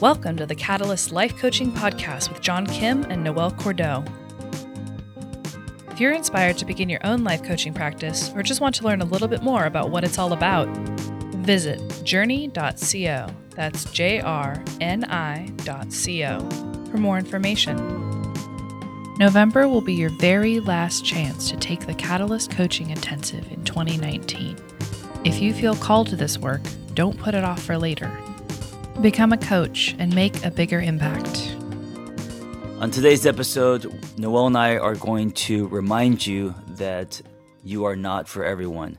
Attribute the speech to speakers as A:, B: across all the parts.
A: Welcome to the Catalyst Life Coaching Podcast with John Kim and Noelle Cordeaux. If you're inspired to begin your own life coaching practice or just want to learn a little bit more about what it's all about, visit JRNI.co. That's J R N I.co for more information. November will be your very last chance to take the Catalyst Coaching Intensive in 2019. If you feel called to this work, don't put it off for later. Become a coach and make a bigger impact.
B: On today's episode, Noelle and I are going to remind you that you are not for everyone.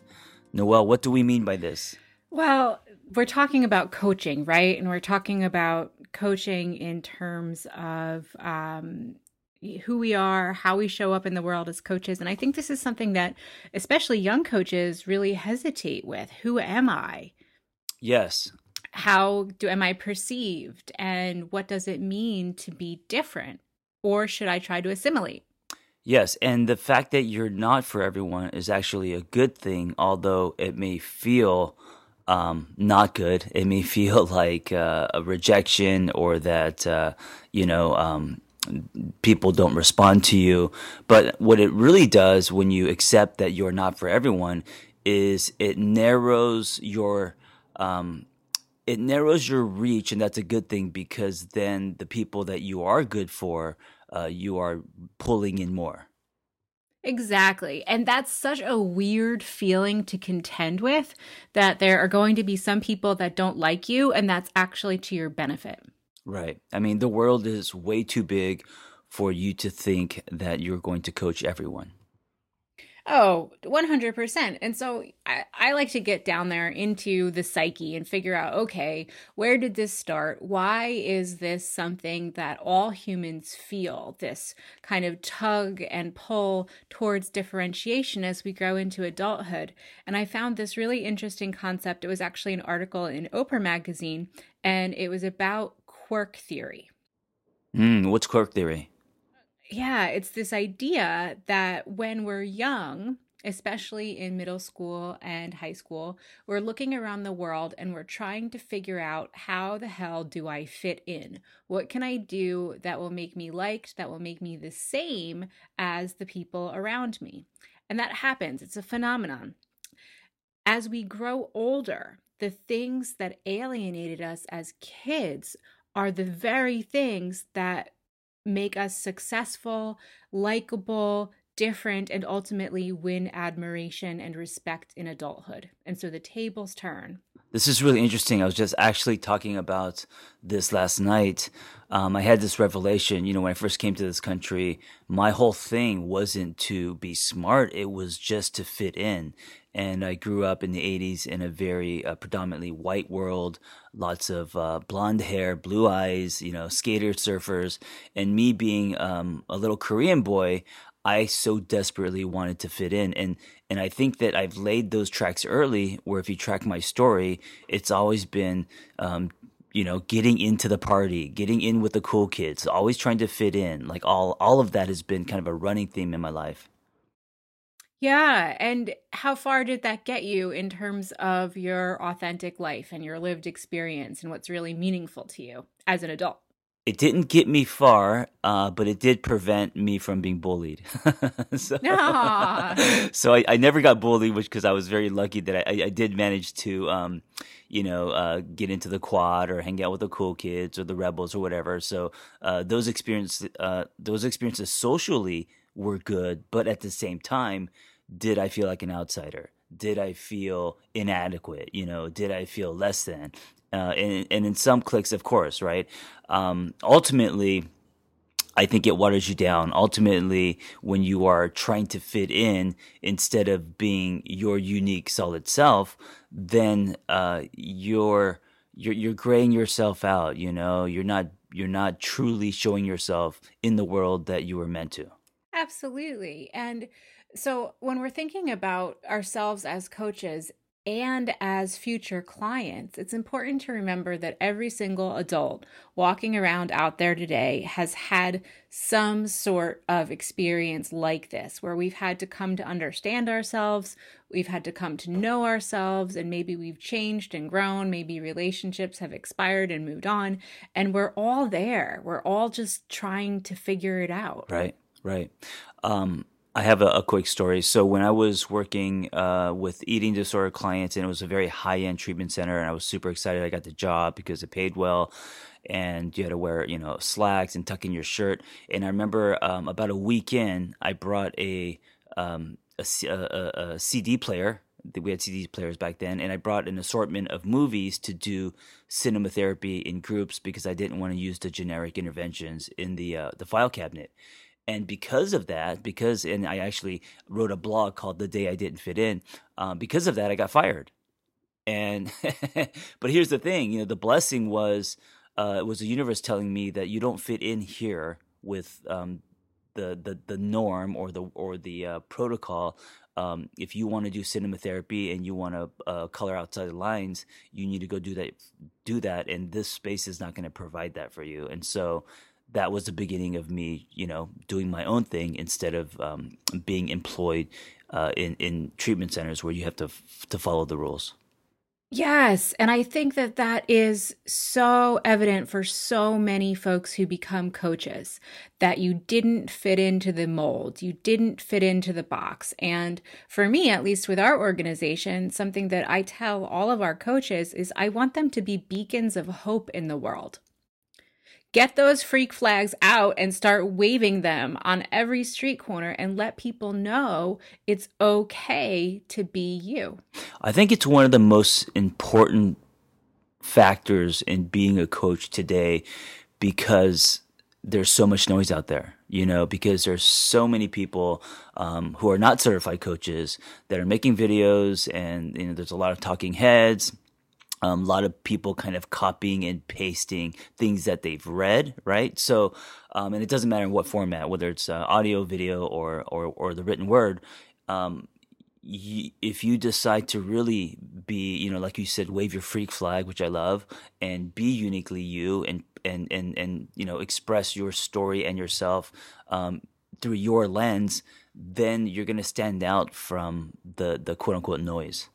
B: Noelle, what do we mean by this?
C: Well, we're talking about coaching, right? And we're talking about coaching in terms of um, who we are, how we show up in the world as coaches. And I think this is something that especially young coaches really hesitate with. Who am I?
B: Yes
C: how do am i perceived? And what does it mean to be different? Or should i try to assimilate?
B: Yes and the fact that you're not for everyone is actually a good thing although it may feel um, not good. It may feel like uh, a rejection or that uh, you know um, people don't respond to you. But what it really does when you accept that you're not for everyone is it narrows your um, it narrows your reach, and that's a good thing because then the people that you are good for, uh, you are pulling in more.
C: Exactly. And that's such a weird feeling to contend with that there are going to be some people that don't like you, and that's actually to your benefit.
B: Right. I mean, the world is way too big for you to think that you're going to coach everyone.
C: Oh, 100%. And so I, I, like to get down there into the psyche and figure out okay, where did this start? Why is this something that all humans feel? This kind of tug and pull towards differentiation as we grow into adulthood. And I found this really interesting concept. It was actually an article in Oprah magazine, and it was about quirk theory.
B: Mm, what's quirk theory?
C: Yeah, it's this idea that when we're young, especially in middle school and high school, we're looking around the world and we're trying to figure out how the hell do I fit in? What can I do that will make me liked, that will make me the same as the people around me? And that happens, it's a phenomenon. As we grow older, the things that alienated us as kids are the very things that make us successful, likable, different, and ultimately win admiration and respect in adulthood. And so the tables turn.
B: This is really interesting. I was just actually talking about this last night. Um, I had this revelation. You know, when I first came to this country, my whole thing wasn't to be smart, it was just to fit in and I grew up in the 80s in a very uh, predominantly white world, lots of uh, blonde hair, blue eyes, you know, skater surfers. And me being um, a little Korean boy, I so desperately wanted to fit in. And, and I think that I've laid those tracks early, where if you track my story, it's always been um, you know getting into the party getting in with the cool kids always trying to fit in like all all of that has been kind of a running theme in my life
C: yeah. And how far did that get you in terms of your authentic life and your lived experience and what's really meaningful to you as an adult?
B: It didn't get me far, uh, but it did prevent me from being bullied. so, so I, I, never got bullied, which because I was very lucky that I, I did manage to, um, you know, uh, get into the quad or hang out with the cool kids or the rebels or whatever. So uh, those experiences, uh, those experiences socially were good, but at the same time, did I feel like an outsider? Did I feel inadequate? You know, did I feel less than? Uh, and, and in some cliques, of course, right? Um, ultimately, I think it waters you down. Ultimately, when you are trying to fit in instead of being your unique, solid self, then uh, you're you're you're graying yourself out. You know, you're not you're not truly showing yourself in the world that you were meant to.
C: Absolutely. And so when we're thinking about ourselves as coaches, and as future clients, it's important to remember that every single adult walking around out there today has had some sort of experience like this, where we've had to come to understand ourselves, we've had to come to know ourselves, and maybe we've changed and grown, maybe relationships have expired and moved on, and we're all there. We're all just trying to figure it out.
B: Right, right. Um, I have a, a, quick story. So when I was working uh, with eating disorder clients, and it was a very high end treatment center, and I was super excited. I got the job because it paid well, and you had to wear you know slacks and tuck in your shirt. And I remember um, about a week in, I brought a, um, a, a, a CD player we had CD players back then, and I brought an assortment of movies to do cinema therapy in groups because I didn't want to use the generic interventions in the uh, the file cabinet. And because of that, because and I actually wrote a blog called "The Day I Didn't Fit In." Um, because of that, I got fired. And but here's the thing, you know, the blessing was uh, was the universe telling me that you don't fit in here with um, the, the the norm or the or the uh, protocol. Um, if you want to do cinema therapy and you want to uh, color outside the lines, you need to go do that. Do that, and this space is not going to provide that for you. And so that was the beginning of me, you know, doing my own thing instead of um, being employed uh, in in treatment centers where you have to f- to follow the rules.
C: Yes, and I think that that is so evident for so many folks who become coaches that you didn't fit into the mold, you didn't fit into the box. And for me, at least with our organization, something that I tell all of our coaches is I want them to be beacons of hope in the world. Get those freak flags out and start waving them on every street corner and let people know it's okay to be you.
B: I think it's one of the most important factors in being a coach today because there's so much noise out there, you know, because there's so many people um, who are not certified coaches that are making videos and, you know, there's a lot of talking heads um, a lot of people kind of copying and pasting things that they've read, right? So, um, and it doesn't matter in what format, whether it's uh, audio, video, or, or or the written word. Um, if you decide to really be, you know, like you said, wave your freak flag, which I love, and be uniquely you, and and and and you know, express your story and yourself um, through your lens, then you're going to stand out from the the quote unquote noise.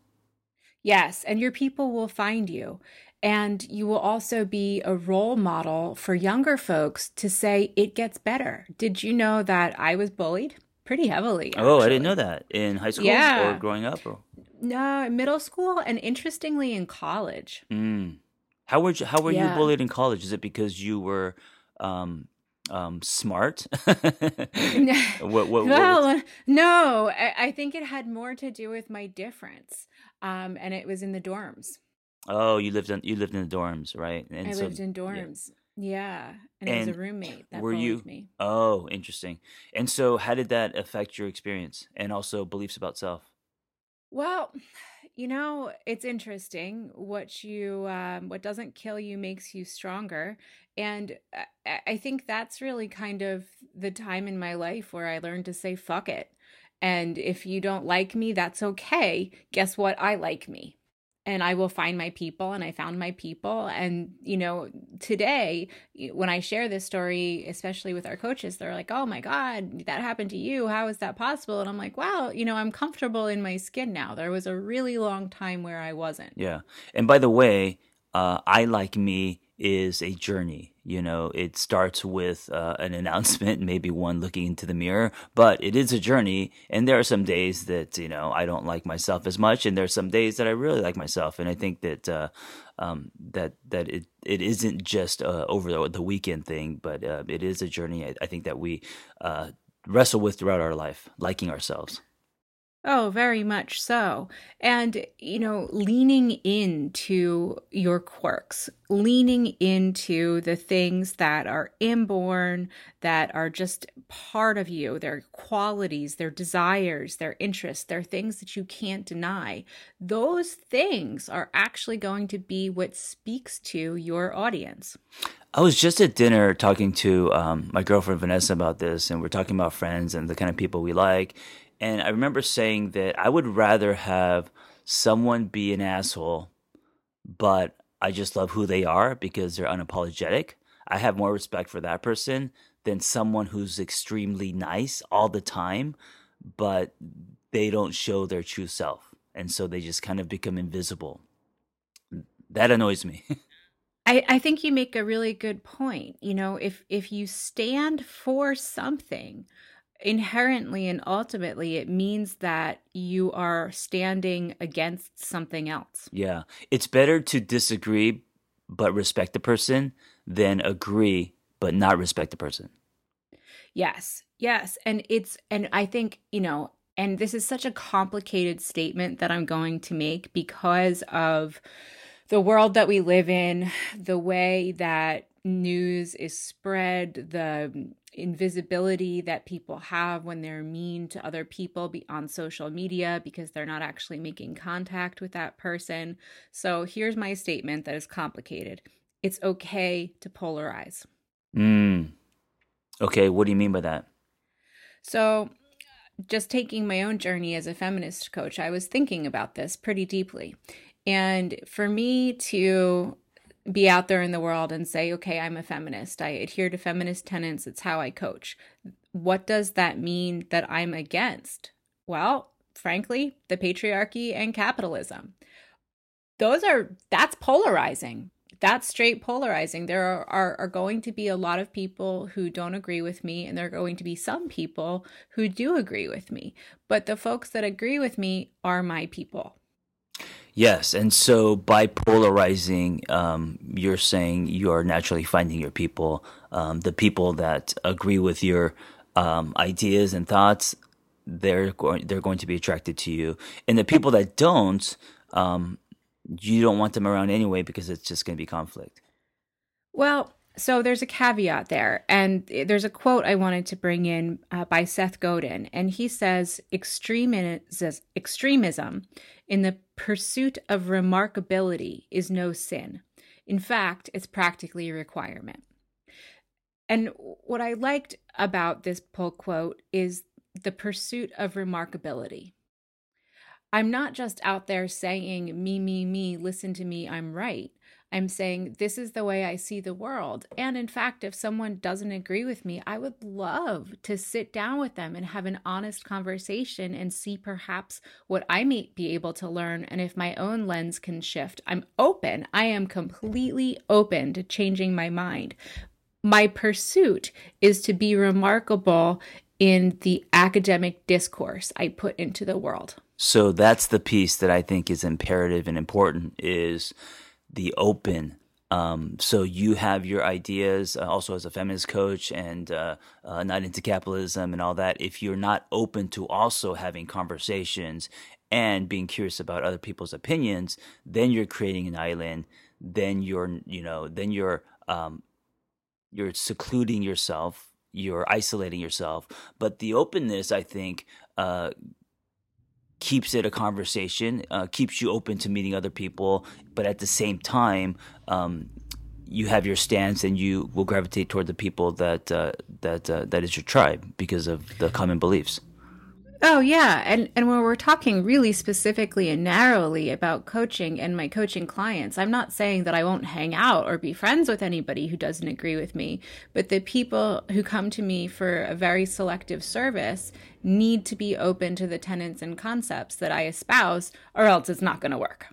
C: Yes, and your people will find you. And you will also be a role model for younger folks to say it gets better. Did you know that I was bullied pretty heavily?
B: Actually. Oh, I didn't know that. In high school yeah. or growing up? Or?
C: No, middle school and interestingly in college.
B: Mm. How were you, how were yeah. you bullied in college? Is it because you were um, um, smart?
C: what, what, well, what no, I, I, think it had more to do with my difference um, and it was in the dorms.
B: Oh, you lived in you lived in the dorms, right?
C: And I so, lived in dorms. Yeah, yeah. and, and it was a roommate that were you? Me.
B: Oh, interesting. And so, how did that affect your experience and also beliefs about self?
C: Well, you know, it's interesting. What you um, what doesn't kill you makes you stronger, and I, I think that's really kind of the time in my life where I learned to say "fuck it." And if you don't like me, that's okay. Guess what? I like me. And I will find my people, and I found my people. And, you know, today, when I share this story, especially with our coaches, they're like, oh my God, that happened to you. How is that possible? And I'm like, wow, you know, I'm comfortable in my skin now. There was a really long time where I wasn't.
B: Yeah. And by the way, uh, I like me is a journey. You know, it starts with uh, an announcement, maybe one looking into the mirror, but it is a journey. And there are some days that, you know, I don't like myself as much. And there are some days that I really like myself. And I think that, uh, um, that, that it, it isn't just uh, over the, the, weekend thing, but uh, it is a journey I, I think that we uh, wrestle with throughout our life, liking ourselves.
C: Oh, very much so. And, you know, leaning into your quirks, leaning into the things that are inborn, that are just part of you, their qualities, their desires, their interests, their things that you can't deny. Those things are actually going to be what speaks to your audience.
B: I was just at dinner talking to um, my girlfriend Vanessa about this, and we're talking about friends and the kind of people we like and I remember saying that I would rather have someone be an asshole, but I just love who they are because they're unapologetic. I have more respect for that person than someone who's extremely nice all the time, but they don't show their true self. And so they just kind of become invisible. That annoys me.
C: I, I think you make a really good point. You know, if if you stand for something, inherently and ultimately it means that you are standing against something else.
B: Yeah. It's better to disagree but respect the person than agree but not respect the person.
C: Yes. Yes. And it's and I think, you know, and this is such a complicated statement that I'm going to make because of the world that we live in, the way that news is spread, the invisibility that people have when they're mean to other people be on social media because they're not actually making contact with that person. So here's my statement that is complicated. It's okay to polarize.
B: Mm. Okay, what do you mean by that?
C: So just taking my own journey as a feminist coach, I was thinking about this pretty deeply. And for me to be out there in the world and say, okay, I'm a feminist. I adhere to feminist tenets. It's how I coach. What does that mean that I'm against? Well, frankly, the patriarchy and capitalism. Those are, that's polarizing. That's straight polarizing. There are, are, are going to be a lot of people who don't agree with me, and there are going to be some people who do agree with me. But the folks that agree with me are my people
B: Yes, and so by polarizing, um, you're saying you are naturally finding your people, um, the people that agree with your um, ideas and thoughts. They're going, they're going to be attracted to you, and the people that don't, um, you don't want them around anyway because it's just going to be conflict.
C: Well, so there's a caveat there, and there's a quote I wanted to bring in uh, by Seth Godin, and he says extremism, extremism in the pursuit of remarkability is no sin. In fact, it's practically a requirement. And what I liked about this pull quote is the pursuit of remarkability. I'm not just out there saying, me, me, me, listen to me, I'm right. I'm saying this is the way I see the world. And in fact, if someone doesn't agree with me, I would love to sit down with them and have an honest conversation and see perhaps what I may be able to learn and if my own lens can shift. I'm open. I am completely open to changing my mind. My pursuit is to be remarkable in the academic discourse I put into the world.
B: So that's the piece that I think is imperative and important is the open. Um, so you have your ideas uh, also as a feminist coach and uh, uh, not into capitalism and all that. If you're not open to also having conversations and being curious about other people's opinions, then you're creating an island. Then you're, you know, then you're, um, you're secluding yourself. You're isolating yourself. But the openness, I think, uh, keeps it a conversation, uh, keeps you open to meeting other people, but at the same time, um, you have your stance and you will gravitate toward the people that uh, that uh, that is your tribe because of the common beliefs.
C: Oh yeah, and and when we're talking really specifically and narrowly about coaching and my coaching clients, I'm not saying that I won't hang out or be friends with anybody who doesn't agree with me, but the people who come to me for a very selective service need to be open to the tenets and concepts that I espouse, or else it's not going to work.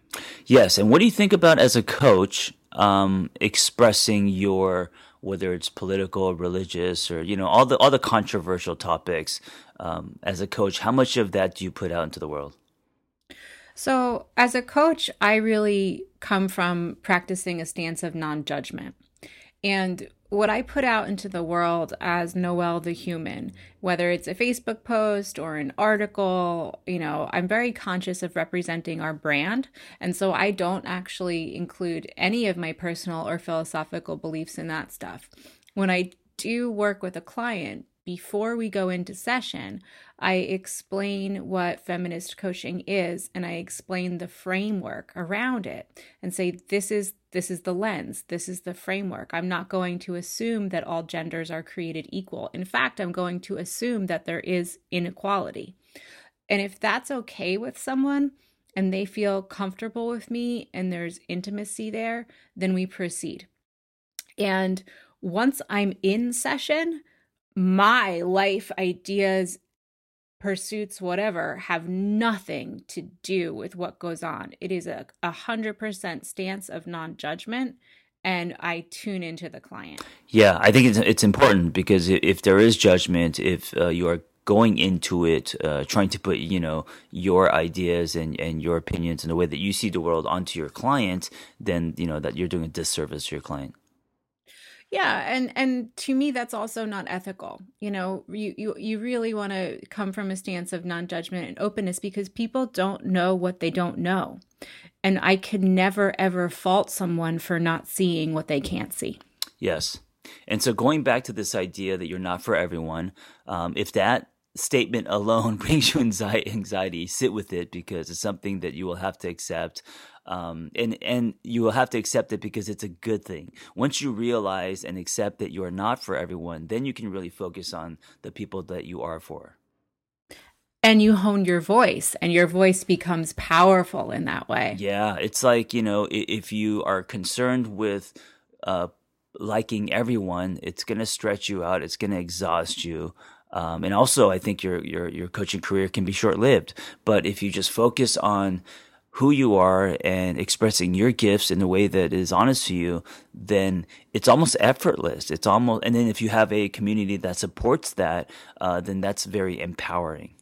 B: Yes, and what do you think about as a coach um, expressing your whether it's political, religious, or you know all the all the controversial topics. Um, as a coach, how much of that do you put out into the world?
C: So, as a coach, I really come from practicing a stance of non judgment. And what I put out into the world as Noelle the human, whether it's a Facebook post or an article, you know, I'm very conscious of representing our brand. And so I don't actually include any of my personal or philosophical beliefs in that stuff. When I do work with a client, before we go into session, I explain what feminist coaching is and I explain the framework around it and say this is this is the lens, this is the framework. I'm not going to assume that all genders are created equal. In fact, I'm going to assume that there is inequality. And if that's okay with someone, and they feel comfortable with me and there's intimacy there, then we proceed. And once I'm in session, my life ideas, pursuits, whatever, have nothing to do with what goes on. It is a, a hundred percent stance of non judgment and I tune into the client.
B: Yeah, I think it's it's important because if there is judgment, if uh, you are going into it uh, trying to put you know your ideas and, and your opinions and the way that you see the world onto your client then you know that you're doing a disservice to your client
C: yeah and and to me that's also not ethical you know? You you, you really want to come from a stance of non-judgment and openness because people don't know what they don't know. And i could never ever fault someone for not seeing what they can't see.
B: Yes. And so going back to this idea that you're not for everyone um, if that statement alone brings you anxiety, sit with it because it's something that you will have to accept. Um, and and you will have to accept it because it's a good thing. Once you realize and accept that you are not for everyone, then you can really focus on the people that you are for.
C: And you hone your voice, and your voice becomes powerful in that way.
B: Yeah, it's like you know, if you are concerned with uh, liking everyone, it's going to stretch you out. It's going to exhaust you. Um, and also, I think your your your coaching career can be short lived. But if you just focus on who you are and expressing your gifts in a way that is honest to you, then it's almost effortless. It's almost, and then if you have a community that supports that, uh, then that's very empowering.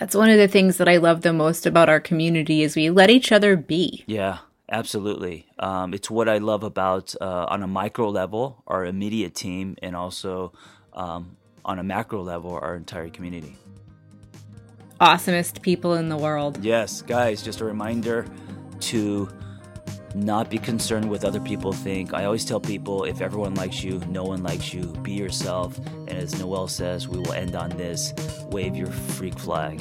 C: That's one of the things that I love the most about our community is we let each other be.
B: Yeah, absolutely. Um, it's what I love about uh, on a micro level our immediate team, and also um, on a macro level, our entire community.
C: Awesomest people in the world.
B: Yes, guys, just a reminder to not be concerned with other people think. I always tell people if everyone likes you, no one likes you. Be yourself. And as Noelle says, we will end on this wave your freak flag.